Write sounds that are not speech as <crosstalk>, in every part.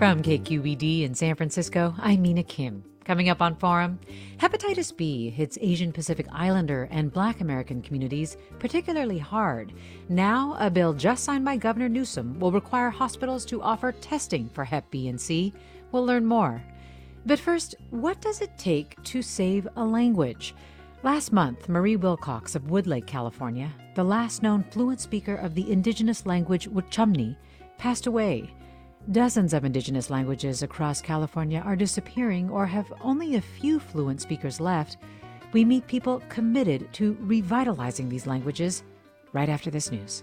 From KQED in San Francisco, I'm Mina Kim. Coming up on Forum, hepatitis B hits Asian Pacific Islander and Black American communities particularly hard. Now, a bill just signed by Governor Newsom will require hospitals to offer testing for Hep B and C. We'll learn more. But first, what does it take to save a language? Last month, Marie Wilcox of Woodlake, California, the last known fluent speaker of the indigenous language Wukchumni, passed away. Dozens of indigenous languages across California are disappearing or have only a few fluent speakers left. We meet people committed to revitalizing these languages right after this news.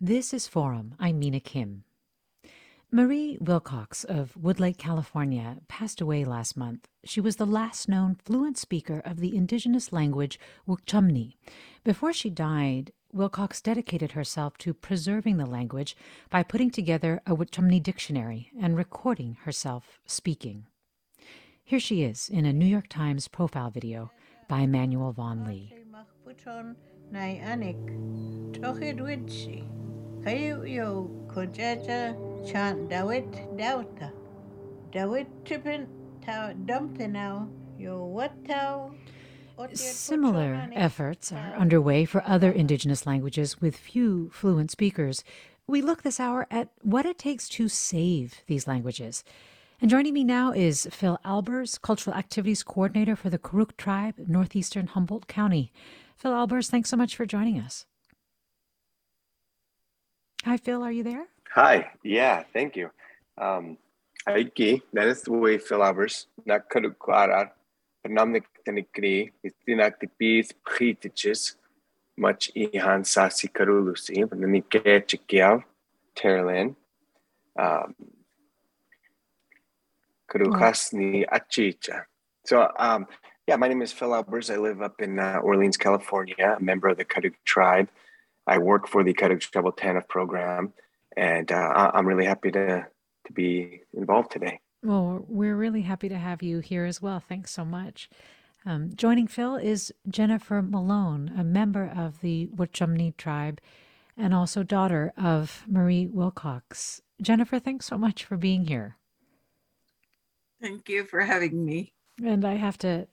This is Forum. I'm Mina Kim. Marie Wilcox of Woodlake, California, passed away last month. She was the last known fluent speaker of the indigenous language Wukchumni. Before she died, Wilcox dedicated herself to preserving the language by putting together a Wukchumni dictionary and recording herself speaking. Here she is in a New York Times profile video by Emmanuel Vaughan-Lee. Kayu yo kojaja chan dawit dauta. Dawit tipin tau dumpta now yo what tau. Similar efforts are underway for other indigenous languages with few fluent speakers. We look this hour at what it takes to save these languages. And joining me now is Phil Albers, Cultural Activities Coordinator for the Karuk Tribe, Northeastern Humboldt County. Phil Albers, thanks so much for joining us. Hi, Phil. Are you there? Hi. Yeah, thank you. Um, is the way Phil Albers, Nakarukwara, Panamnik Tanikri, Istinatipis Pritiches, much Ihan Sasi Karulusi, Pananike Chikiav, Terlin, Karuhasni Achicha. So, um, yeah, my name is Phil Albers. I live up in uh, Orleans, California, a member of the Karuk tribe. I work for the Karuk Tribal TANF program, and uh, I'm really happy to to be involved today. Well, we're really happy to have you here as well. Thanks so much. Um, joining Phil is Jennifer Malone, a member of the Wukchumni tribe and also daughter of Marie Wilcox. Jennifer, thanks so much for being here. Thank you for having me. And I have to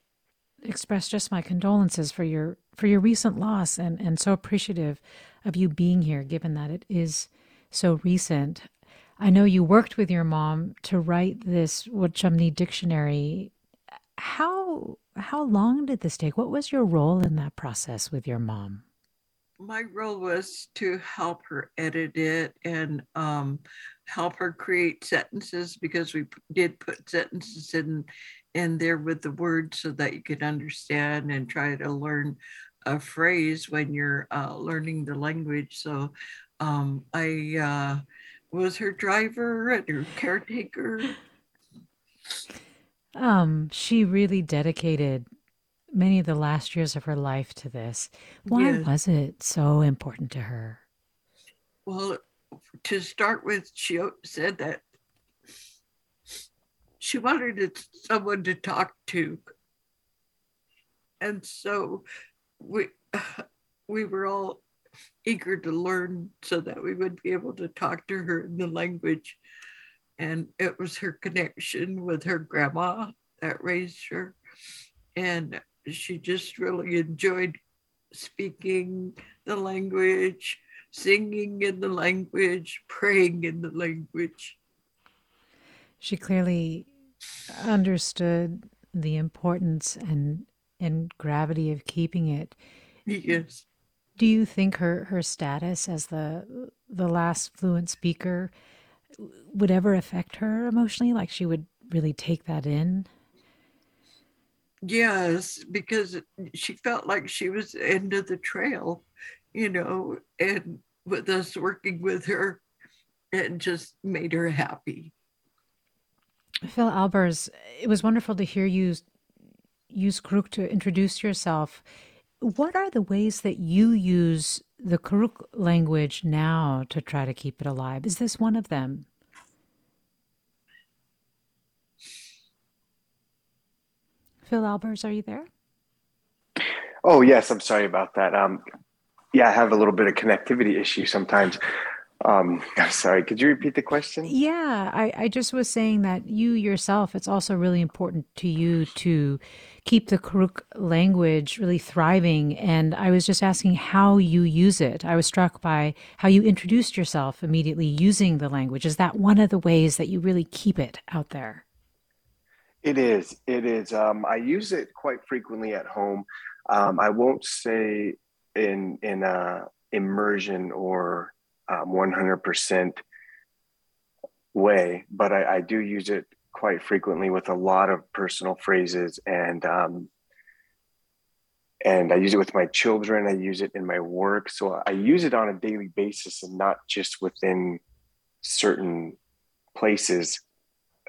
express just my condolences for your for your recent loss and and so appreciative of you being here given that it is so recent. I know you worked with your mom to write this Wukchumni dictionary. How how long did this take? What was your role in that process with your mom? My role was to help her edit it and um, help her create sentences because we did put sentences in in there with the words so that you could understand and try to learn a phrase when you're uh, learning the language. So um, I uh, was her driver and her caretaker. Um, she really dedicated many of the last years of her life to this. Why yes. was it so important to her? Well, to start with, she said that she wanted someone to talk to. And so we <sighs> we were all eager to learn so that we would be able to talk to her in the language. And it was her connection with her grandma that raised her. And she just really enjoyed speaking the language, singing in the language, praying in the language. She clearly understood the importance and and gravity of keeping it. Yes. Do you think her her status as the the last fluent speaker would ever affect her emotionally? Like she would really take that in? Yes, because she felt like she was the end of the trail, you know, and with us working with her, it just made her happy. Phil Albers, it was wonderful to hear you use Karuk to introduce yourself. What are the ways that you use the Karuk language now to try to keep it alive? Is this one of them? Phil Albers, are you there? Oh yes, I'm sorry about that. Um, yeah, I have a little bit of connectivity issue sometimes. Um, <laughs> I'm sorry. Could you repeat the question? Yeah, I, I just was saying that you yourself, it's also really important to you to keep the Karuk language really thriving. And I was just asking how you use it. I was struck by how you introduced yourself immediately using the language. Is that one of the ways that you really keep it out there? It is. It is. Um, I use it quite frequently at home. Um, I won't say in in a immersion or um, 100% way, but I, I, do use it quite frequently with a lot of personal phrases and um, and I use it with my children. I use it in my work. So I use it on a daily basis and not just within certain places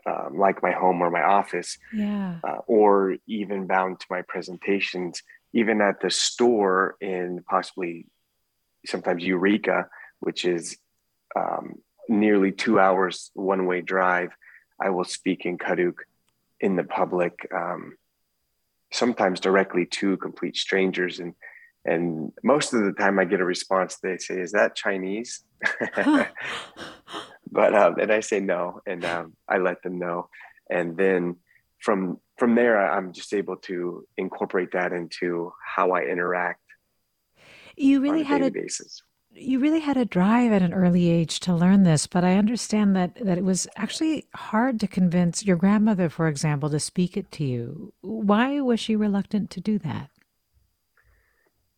um, like my home or my office, yeah. uh, or even bound to my presentations, even at the store in possibly sometimes Eureka, which is um, nearly two hours one way drive. I will speak in Karuk in the public, um, sometimes directly to complete strangers. And, and most of the time I get a response, they say, Is that Chinese? <laughs> but um, and I say no, and um, I let them know, and then from from there, I'm just able to incorporate that into how I interact. You really a had a basis. You really had a drive at an early age to learn this, but I understand that that it was actually hard to convince your grandmother, for example, to speak it to you. Why was she reluctant to do that?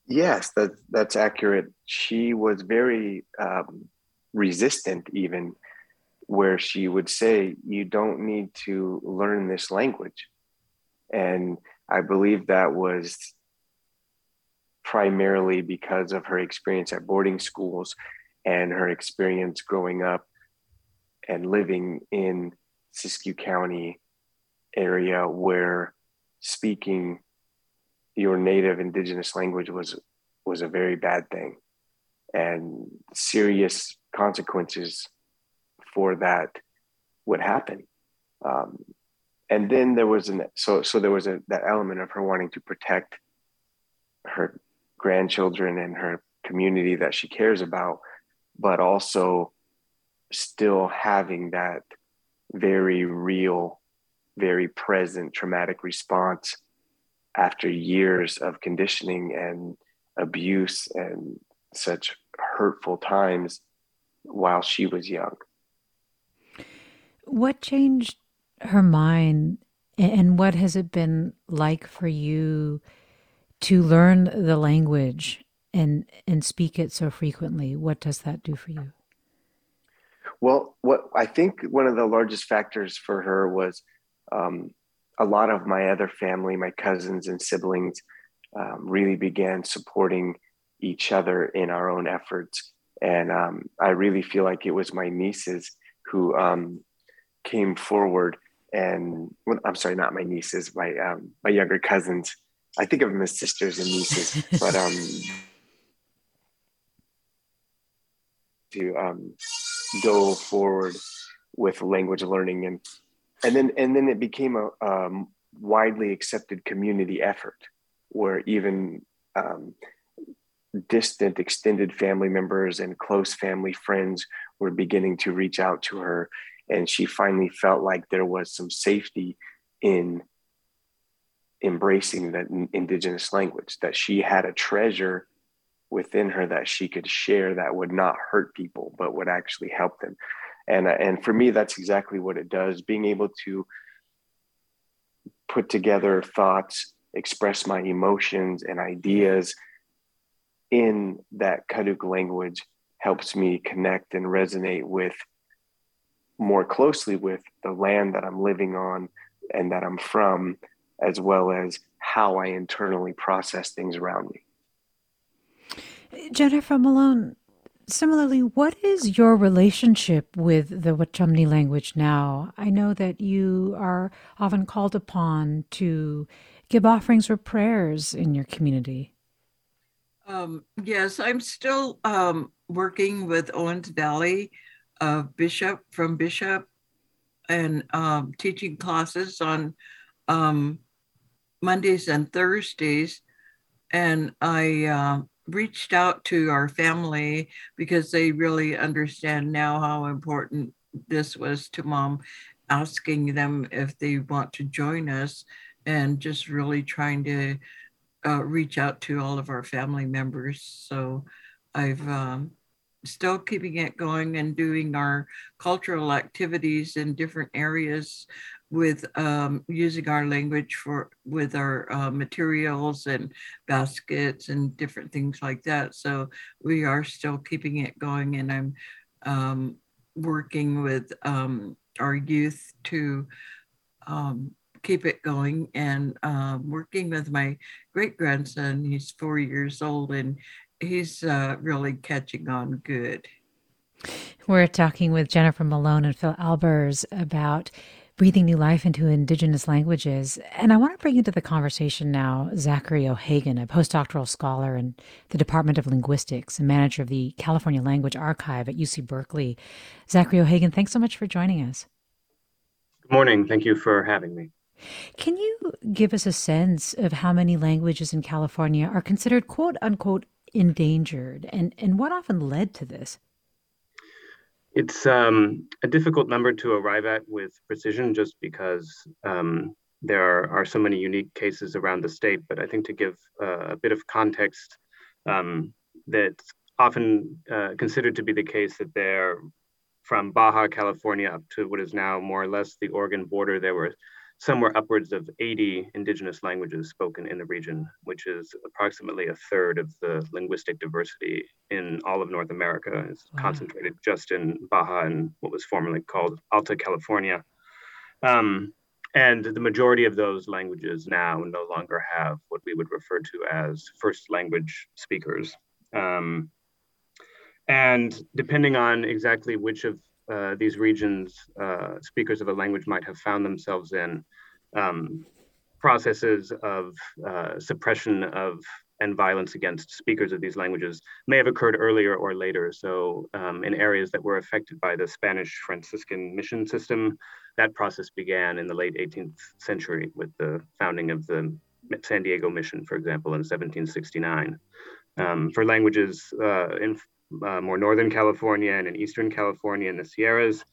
Yes, that that's accurate. She was very um, resistant, even where she would say, "You don't need to learn this language," and I believe that was primarily because of her experience at boarding schools and her experience growing up and living in Siskiyou County area where speaking your native indigenous language was was a very bad thing and serious consequences for that would happen. Um, and then there was an so so there was a that element of her wanting to protect her grandchildren and her community that she cares about but also still having that very real very present traumatic response after years of conditioning and abuse and such hurtful times while she was young. What changed her mind, and what has it been like for you to learn the language and and speak it so frequently? What does that do for you? Well, what I think one of the largest factors for her was um, a lot of my other family, my cousins and siblings, um, really began supporting each other in our own efforts. And um, I really feel like it was my nieces who um, came forward and well, I'm sorry, not my nieces, my um, my younger cousins. I think of them as sisters and nieces, but um, to um, go forward with language learning and and then and then it became a um, widely accepted community effort where even um, distant extended family members and close family friends were beginning to reach out to her. And she finally felt like there was some safety in embracing that indigenous language that she had a treasure within her that she could share that would not hurt people but would actually help them. And uh, and for me that's exactly what it does. Being able to put together thoughts express my emotions and ideas in that Karuk language helps me connect and resonate with more closely with the land that I'm living on and that I'm from, as well as how I internally process things around me. Jennifer Malone, similarly, what is your relationship with the Wukchumni language now? I know that you are often called upon to give offerings or prayers in your community. Um, yes, I'm still um, working with Owens Valley uh, Bishop from Bishop and um, teaching classes on um, Mondays and Thursdays. And I uh, reached out to our family because they really understand now how important this was to mom, asking them if they want to join us and just really trying to uh, reach out to all of our family members. So I've um, still keeping it going and doing our cultural activities in different areas with um, using our language for with our uh, materials and baskets and different things like that. So we are still keeping it going, and I'm um, working with um, our youth to um, keep it going and um, working with my great grandson. He's four years old and he's uh, really catching on good. We're talking with Jennifer Malone and Phil Albers about breathing new life into Indigenous languages. And I want to bring into the conversation now Zachary O'Hagan, a postdoctoral scholar in the Department of Linguistics and manager of the California Language Archive at UC Berkeley. Zachary O'Hagan, thanks so much for joining us. Good morning. Thank you for having me. Can you give us a sense of how many languages in California are considered quote unquote endangered and, and what often led to this? It's um, a difficult number to arrive at with precision just because um, there are, are, so many unique cases around the state. But I think to give uh, a bit of context, um, that's often uh, considered to be the case that there, from Baja California up to what is now more or less the Oregon border, there were somewhere upwards of 80 indigenous languages spoken in the region, which is approximately a third of the linguistic diversity in all of North America. It's wow. concentrated just in Baja and what was formerly called Alta California. Um, and the majority of those languages now no longer have what we would refer to as first language speakers. Um, and depending on exactly which of uh, these regions, uh, speakers of a language might have found themselves in um, processes of uh, suppression of and violence against speakers of these languages may have occurred earlier or later. So, um, in areas that were affected by the Spanish Franciscan mission system, that process began in the late 18th century with the founding of the San Diego mission, for example, in 1769. Um, for languages uh, in uh, more northern California and in eastern California in the Sierras.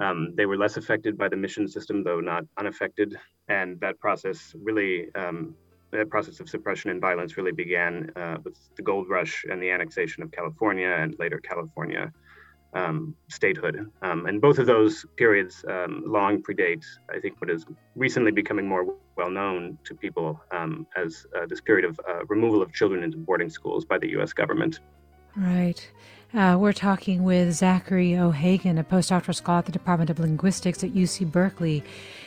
Um, they were less affected by the mission system, though not unaffected. And that process really, um, that process of suppression and violence really began uh, with the gold rush and the annexation of California and later California um, statehood. Um, and both of those periods um, long predate, I think, what is recently becoming more well known to people um, as uh, this period of uh, removal of children into boarding schools by the US government. Right. Uh, we're talking with Zachary O'Hagan, a postdoctoral scholar at the Department of Linguistics at UC Berkeley.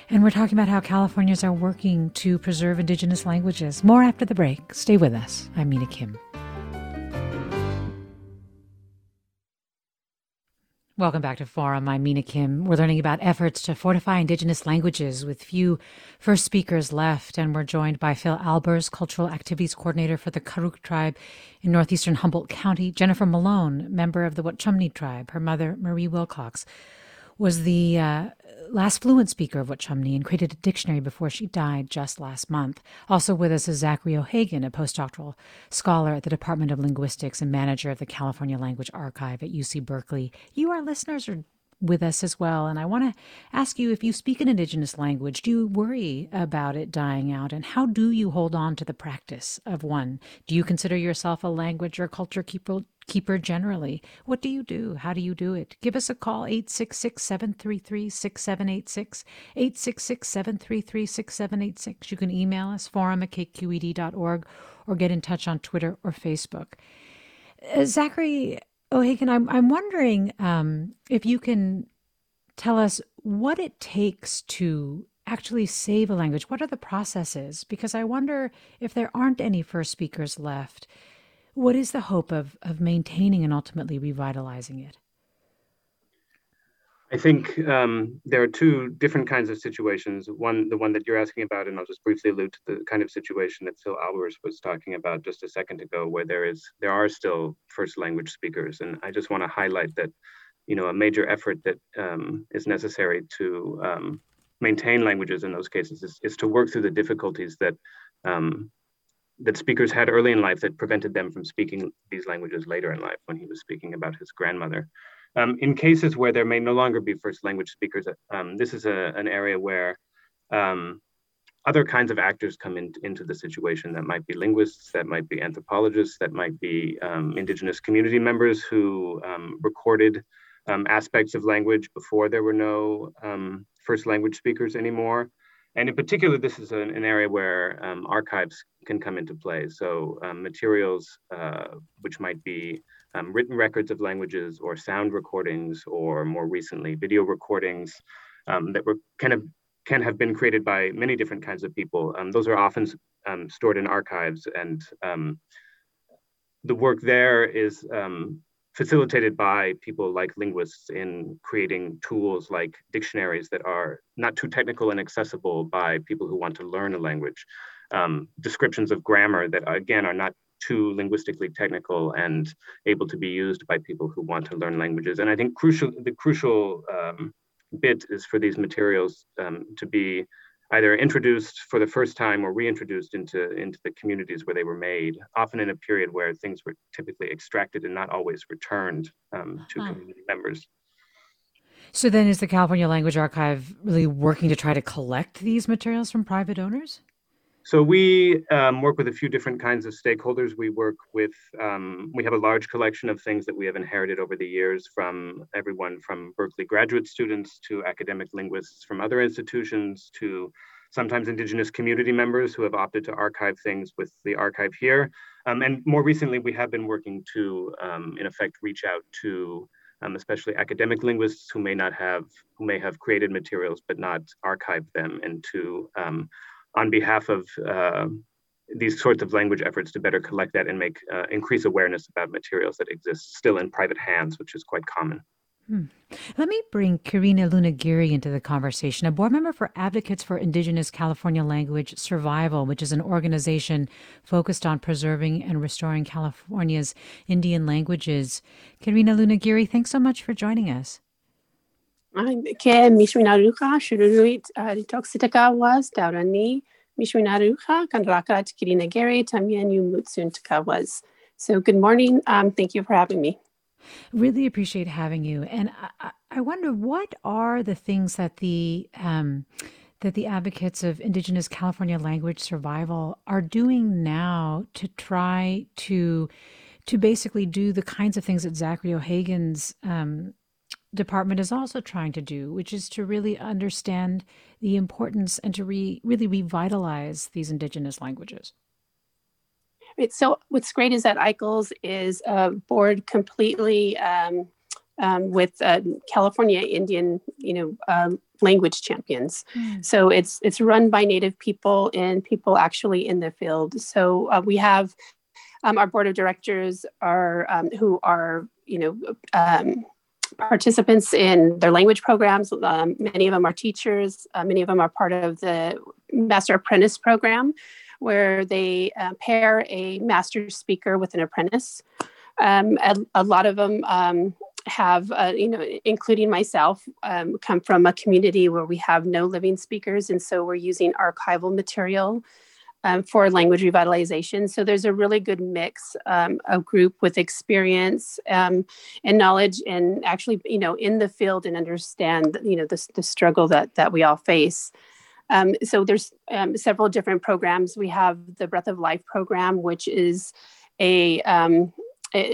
And we're talking about how Californians are working to preserve Indigenous languages. More after the break. Stay with us. I'm Mina Kim. Welcome back to Forum. I'm Mina Kim. We're learning about efforts to fortify Indigenous languages with few first speakers left, and we're joined by Phil Albers, Cultural Activities Coordinator for the Karuk tribe in northeastern Humboldt County, Jennifer Malone, member of the Wukchumni tribe. Her mother, Marie Wilcox, was the uh, last fluent speaker of Wukchumni and created a dictionary before she died just last month. Also with us is Zachary O'Hagan, a postdoctoral scholar at the Department of Linguistics and manager of the California Language Archive at UC Berkeley. You, our listeners, are with us as well. And I want to ask you if you speak an Indigenous language, do you worry about it dying out? And how do you hold on to the practice of one? Do you consider yourself a language or culture keeper, keeper generally? What do you do? How do you do it? Give us a call 866 733 6786. 866 733 6786. You can email us forum at kqed.org or get in touch on Twitter or Facebook. Uh, Zachary, O'Hagan, I'm, I'm wondering um, if you can tell us what it takes to actually save a language. What are the processes? Because I wonder if there aren't any first speakers left, what is the hope of, of maintaining and ultimately revitalizing it? I think um, there are two different kinds of situations. One, the one that you're asking about, and I'll just briefly allude to the kind of situation that Phil Albers was talking about just a second ago, where there is there are still first language speakers, and I just want to highlight that, you know, a major effort that um, is necessary to um, maintain languages in those cases is, is to work through the difficulties that um, that speakers had early in life that prevented them from speaking these languages later in life. When he was speaking about his grandmother. Um, in cases where there may no longer be first language speakers, um, this is a, an area where um, other kinds of actors come in, into the situation that might be linguists, that might be anthropologists, that might be um, indigenous community members who um, recorded um, aspects of language before there were no first language speakers anymore. And in particular, this is an, an area where archives can come into play. So materials uh, which might be um, written records of languages or sound recordings or more recently video recordings um, that were kind of can have been created by many different kinds of people. Um, those are often um, stored in archives and um, the work there is um, facilitated by people like linguists in creating tools like dictionaries that are not too technical and accessible by people who want to learn a language. Um, descriptions of grammar that again are not too linguistically technical and able to be used by people who want to learn languages. And I think crucial, the crucial um, bit is for these materials um, to be either introduced for the first time or reintroduced into, into the communities where they were made, often in a period where things were typically extracted and not always returned um, to huh. community members. So then is the California Language Archive really working to try to collect these materials from private owners? So we um, work with a few different kinds of stakeholders. We work with, um, we have a large collection of things that we have inherited over the years from everyone from Berkeley graduate students to academic linguists from other institutions to sometimes indigenous community members who have opted to archive things with the archive here. Um, and more recently, we have been working to, um, in effect, reach out to um, especially academic linguists who may not have, who may have created materials but not archived them and to um, on behalf of uh, these sorts of language efforts to better collect that and make uh, increase awareness about materials that exist still in private hands, which is quite common. Hmm. Let me bring Quirina Luna-Geary into the conversation, a board member for Advocates for Indigenous California Language Survival, which is an organization focused on preserving and restoring California's Indian languages. Quirina Luna-Geary, thanks so much for joining us. Ke mishminarucha shururuit toxitakawas taurani mishminarucha kanrakat kirinagere tamien mutsun takawas. So good morning. Um, thank you for having me. Really appreciate having you. And I, I wonder what are the things that the um, that the advocates of Indigenous California language survival are doing now to try to to basically do the kinds of things that Zachary O'Hagan's um, department is also trying to do, which is to really understand the importance and to re, really revitalize these indigenous languages. Right. So what's great is that ICLES is a board completely um, um, with uh, California Indian, you know, um, language champions. Mm. So it's it's run by Native people and people actually in the field. So uh, we have um, our board of directors are um, who are you know um, participants in their language programs. Um, many of them are teachers. Uh, many of them are part of the Master Apprentice program, where they uh, pair a master speaker with an apprentice. Um, a, a, lot of them um, have, uh, you know, including myself, um, come from a community where we have no living speakers, and so we're using archival material um, for language revitalization. So there's a really good mix um, of group with experience um, and knowledge, and actually, you know, in the field and understand, you know, the, the struggle that that we all face. Um, so there's um, several different programs. We have the Breath of Life program, which is a um,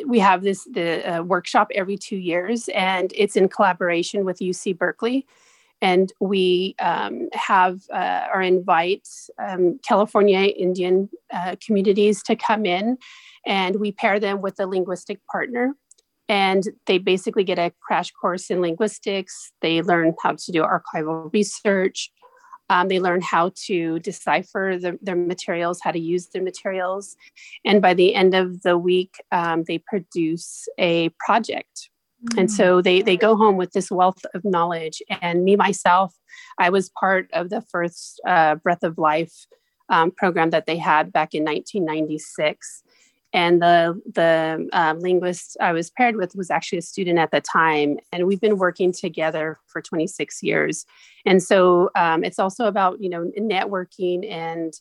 we have this the uh, workshop every two years, and it's in collaboration with UC Berkeley and we um, have uh, or invite um, California Indian uh, communities to come in, and we pair them with a linguistic partner. And they basically get a crash course in linguistics. They learn how to do archival research. Um, they learn how to decipher the, their materials, how to use their materials. And by the end of the week, um, they produce a project and so they they go home with this wealth of knowledge. And me myself, I was part of the first uh, Breath of Life um, program that they had back in 1996. And the the um, linguist I was paired with was actually a student at the time, and we've been working together for 26 years. And so um, it's also about you know networking and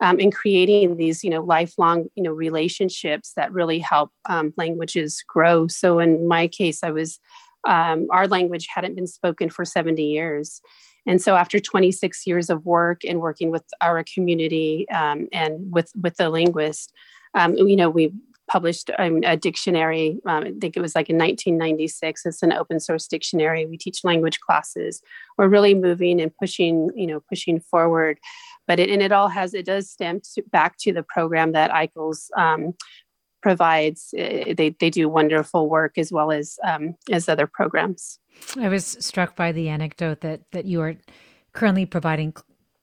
um, and creating these you know lifelong you know relationships that really help um, languages grow so in my case i was um, our language hadn't been spoken for 70 years and so after 26 years of work and working with our community um, and with with the linguist um, you know we published um, a dictionary. I think it was like in 1996. It's an open source dictionary. We teach language classes. We're really moving and pushing, you know, pushing forward. But it and it all has it does stem to, back to the program that ICLES um, provides. They they do wonderful work as well as um, as other programs. I was struck by the anecdote that that you are currently providing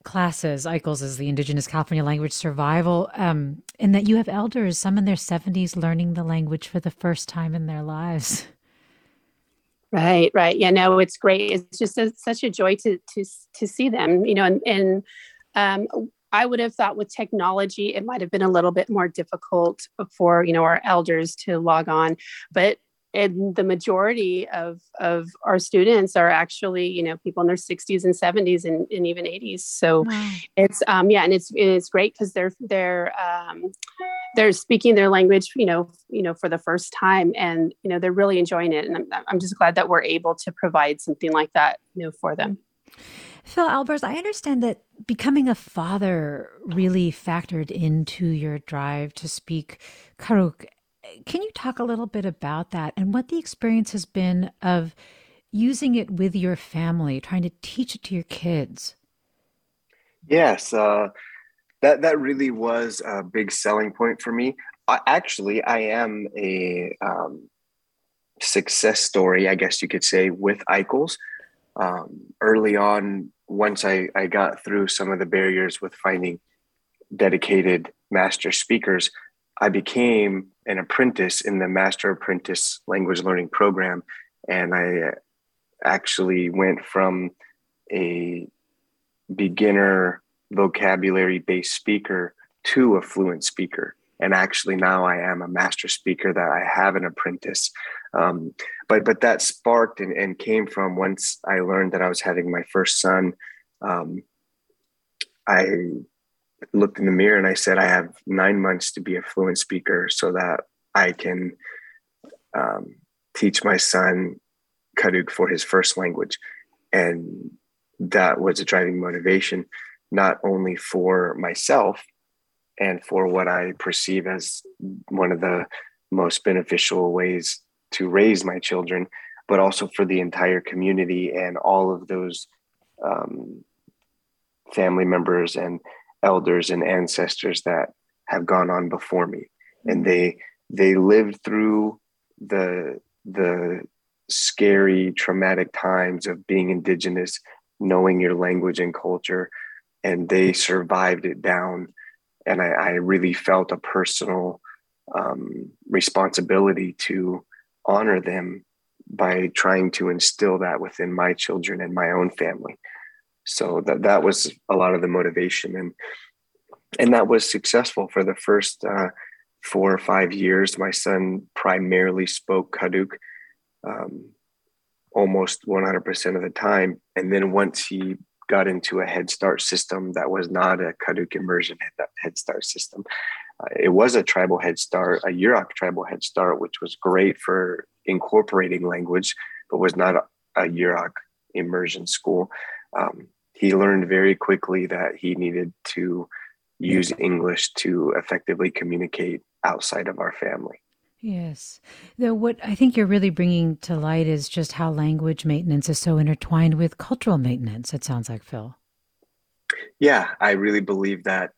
classes. ICLES is the Indigenous California Language Survival, um, and that you have elders, some in their 70s, learning the language for the first time in their lives. Right, right. Yeah, no, it's great. It's just a, such a joy to to to see them. You know, and, and um, I would have thought with technology, it might have been a little bit more difficult for you know our elders to log on, but and the majority of of our students are actually you know people in their 60s and 70s and, and even 80s so wow. it's um yeah and it's it's great because they're they're um they're speaking their language you know you know for the first time and you know they're really enjoying it. And i'm, I'm just glad that we're able to provide something like that you know for them Phil Albers, I understand that becoming a father really factored into your drive to speak Karuk can you talk a little bit about that and what the experience has been of using it with your family, trying to teach it to your kids? Yes, uh, that that really was a big selling point for me. I, actually, I am a um, success story, I guess you could say, with ICLES. Um, early on, once I, I got through some of the barriers with finding dedicated master speakers, I became an apprentice in the Master Apprentice Language Learning Program. And I actually went from a beginner vocabulary based speaker to a fluent speaker. And actually, now I am a master speaker that I have an apprentice. Um, but but that sparked and, and, came from once I learned that I was having my first son. Um, I looked in the mirror and I said, I have nine months to be a fluent speaker so that I can um, teach my son Karuk for his first language. And that was a driving motivation, not only for myself and for what I perceive as one of the most beneficial ways to raise my children, but also for the entire community and all of those um, family members and elders and ancestors that have gone on before me. And they they lived through the the scary traumatic times of being indigenous knowing your language and culture and they survived it down. And i, I really felt a personal um, responsibility to honor them by trying to instill that within my children and my own family. So that that was a lot of the motivation. And and that was successful for the first uh, four or five years. My son primarily spoke Karuk um, almost 100% of the time. And then once he got into a Head Start system that was not a Karuk immersion Head Start system. Uh, it was a tribal Head Start, a Yurok tribal Head Start, which was great for incorporating language, but was not a, a Yurok immersion school. Um, he learned very quickly that he needed to use English to effectively communicate outside of our family. Yes. Though what I think you're really bringing to light is just how language maintenance is so intertwined with cultural maintenance, it sounds like, Phil. Yeah, I really believe that.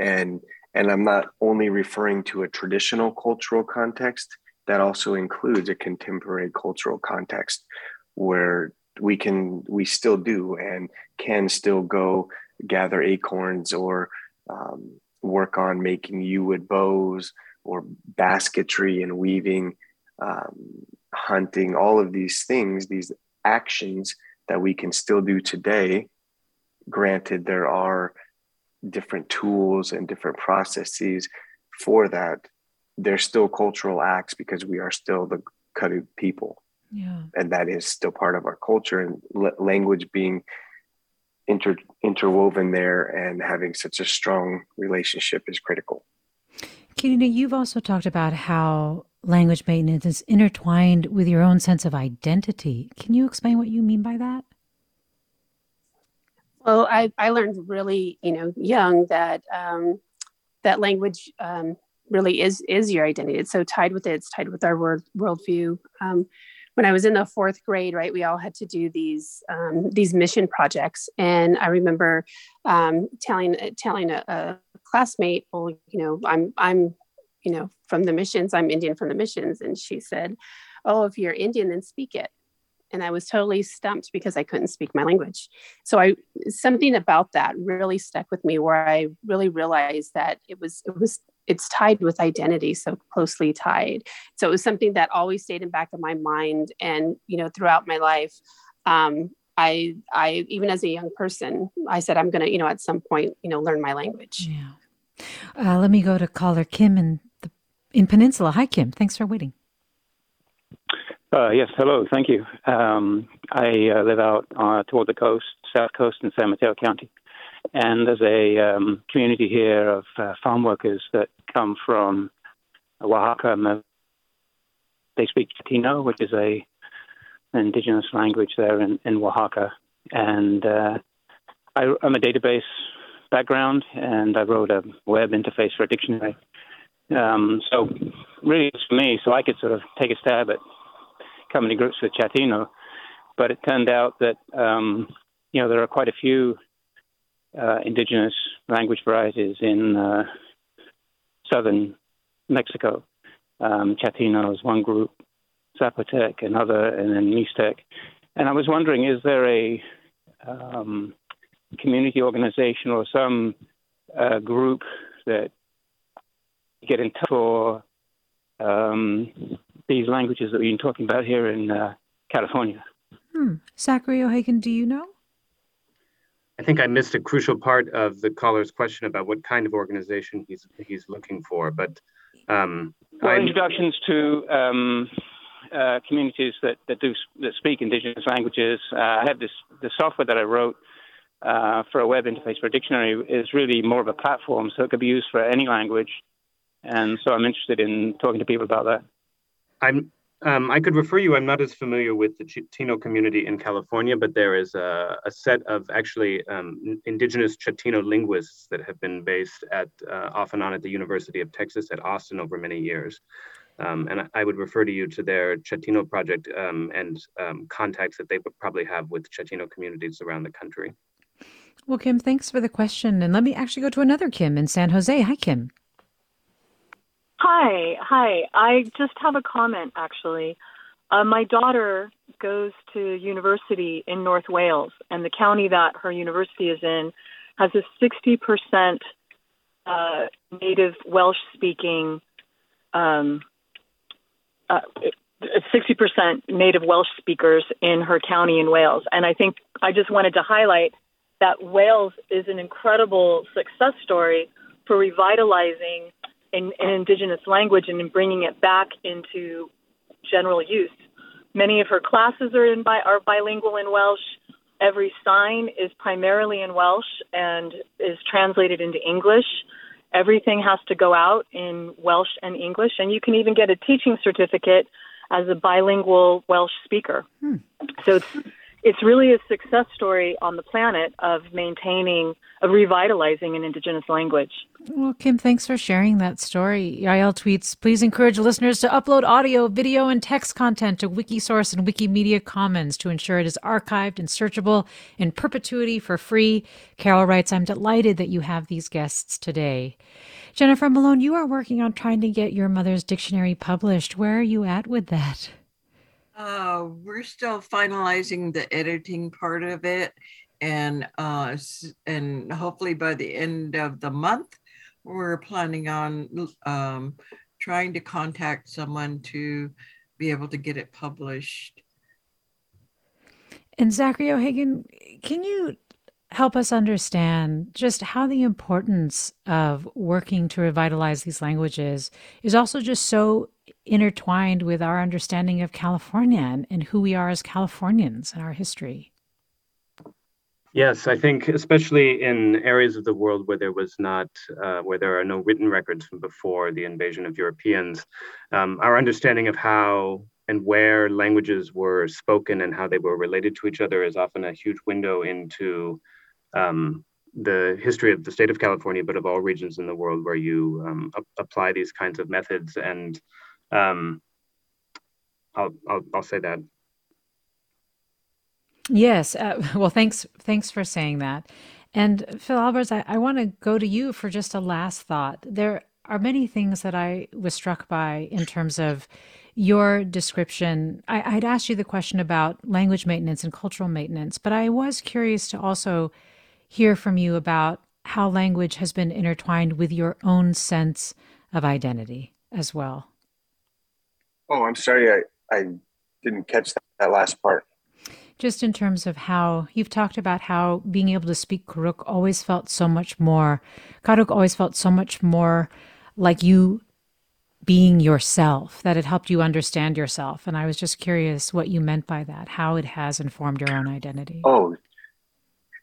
And and I'm not only referring to a traditional cultural context, that also includes a contemporary cultural context where we can we still do and can still go gather acorns or um, work on making yew wood bows or basketry and weaving, um, hunting, all of these things, these actions that we can still do today. Granted, there are different tools and different processes for that. They're still cultural acts because we are still the Karuk people. Yeah. And that is still part of our culture and l- language being inter- interwoven there and having such a strong relationship is critical. Quirina, you've also talked about how language maintenance is intertwined with your own sense of identity. Can you explain what you mean by that? Well, I, I learned really, you know, young that um, that language um, really is is your identity. It's so tied with it. It's tied with our world worldview. Um, when I was in the fourth grade, right, we all had to do these um, these mission projects, and I remember um, telling telling a, a classmate, well, you know, I'm I'm you know from the missions. I'm Indian from the missions, and she said, "Oh, if you're Indian, then speak it." And I was totally stumped because I couldn't speak my language. So I something about that really stuck with me, where I really realized that it was it was it's tied with identity so closely tied. So it was something that always stayed in back of my mind. And you know throughout my life um, i i even as a young person i said i'm gonna you know at some point you know learn my language. Yeah. Uh, let me go to caller kim in the in peninsula. Hi kim. Thanks for waiting uh, yes, hello, thank you. Um, I uh, live out uh, toward the coast, south coast in San Mateo County. And there's a um, community here of uh, farm workers that come from Oaxaca. They speak Chatino, which is a an indigenous language there in, in Oaxaca. And uh, I, am a database background, and I wrote a web interface for a dictionary. Um, so really, it's for me, so I could sort of take a stab at coming to grips with Chatino. But it turned out that um, you know there are quite a few uh, indigenous language varieties in uh, southern Mexico. Um, Chatino is one group, Zapotec another, and then Mixtec. And I was wondering, is there a um, community organization or some uh, group that get in touch for um, these languages that we've been talking about here in uh, California? Hmm. Zachary O'Hagan, do you know? I think I missed a crucial part of the caller's question about what kind of organization he's he's looking for. But um, well, introductions to um, uh, communities that, that do that speak indigenous languages. Uh, I have this the software that I wrote uh, for a web interface for a dictionary is really more of a platform, so it could be used for any language. And so I'm interested in talking to people about that. I'm um, I could refer you. I'm not as familiar with the Chatino community in California, but there is a, a set of actually um, indigenous Chatino linguists that have been based at uh, off and on at the University of Texas at Austin over many years. Um, and I would refer to you to their Chatino project um, and um, contacts that they probably have with Chatino communities around the country. Well, Kim, thanks for the question. And let me actually go to another Kim in San Jose. Hi, Kim. Hi, hi. I just have a comment actually. Uh, my daughter goes to university in North Wales, and the county that her university is in has a 60% uh, native Welsh speaking, um, uh, 60% native Welsh speakers in her county in Wales. And I think I just wanted to highlight that Wales is an incredible success story for revitalizing in, in indigenous language and in bringing it back into general use. Many of her classes are in bi- are bilingual in Welsh, every sign is primarily in Welsh and is translated into English. Everything has to go out in Welsh and English, and you can even get a teaching certificate as a bilingual Welsh speaker. Hmm. So it's it's really a success story on the planet of maintaining, of revitalizing an indigenous language. Well, Kim, thanks for sharing that story. Yael tweets, please encourage listeners to upload audio, video, and text content to Wikisource and Wikimedia Commons to ensure it is archived and searchable in perpetuity for free. Carol writes, I'm delighted that you have these guests today. Jennifer Malone, you are working on trying to get your mother's dictionary published. Where are you at with that? Uh, we're still finalizing the editing part of it, and uh, and hopefully by the end of the month, we're planning on um, trying to contact someone to be able to get it published. And Zachary O'Hagan, can you help us understand just how the importance of working to revitalize these languages is also just so intertwined with our understanding of California and, and who we are as Californians and our history. Yes, I think especially in areas of the world where there was not, uh, where there are no written records from before the invasion of Europeans, um, our understanding of how and where languages were spoken and how they were related to each other is often a huge window into um, the history of the state of California, but of all regions in the world where you um, a- apply these kinds of methods. And um, I'll, I'll, I'll say that. Yes. Uh, well, thanks. Thanks for saying that. And Phil Alberts, I, I want to go to you for just a last thought. There are many things that I was struck by in terms of your description. I, I'd asked you the question about language maintenance and cultural maintenance, but I was curious to also hear from you about how language has been intertwined with your own sense of identity as well. Oh, I'm sorry, I, I didn't catch that, that last part. Just in terms of how you've talked about how being able to speak Karuk always felt so much more, Karuk always felt so much more like you being yourself, that it helped you understand yourself. And I was just curious what you meant by that, how it has informed your own identity. Oh,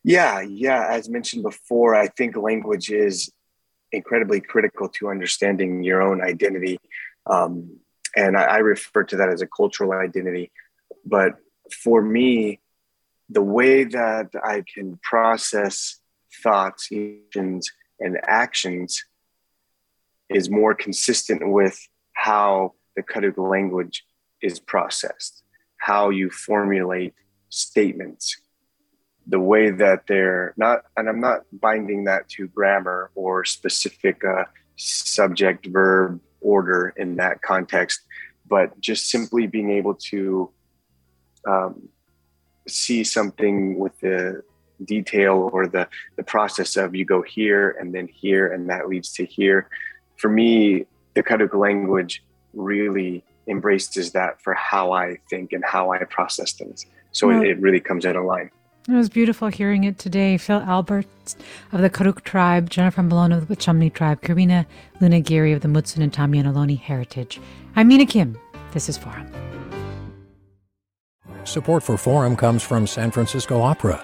yeah, yeah. As mentioned before, I think language is incredibly critical to understanding your own identity. Um, and I, I refer to that as a cultural identity. But for me, the way that I can process thoughts, emotions, and actions is more consistent with how the Karuk language is processed, how you formulate statements, the way that they're not, and I'm not binding that to grammar or specific uh, subject verb order in that context, but just simply being able to um, see something with the detail or the, the process of you go here and then here and that leads to here. For me, the Karuk language really embraces that for how I think and how I process things. So well, it, it really comes out of line. It was beautiful hearing it today. Phil Alberts of the Karuk tribe, Jennifer Malone of the Wukchumni tribe, Quirina Luna Geary of the Mutsun and Tamiana heritage. I'm Mina Kim. This is Forum. Support for Forum comes from San Francisco Opera.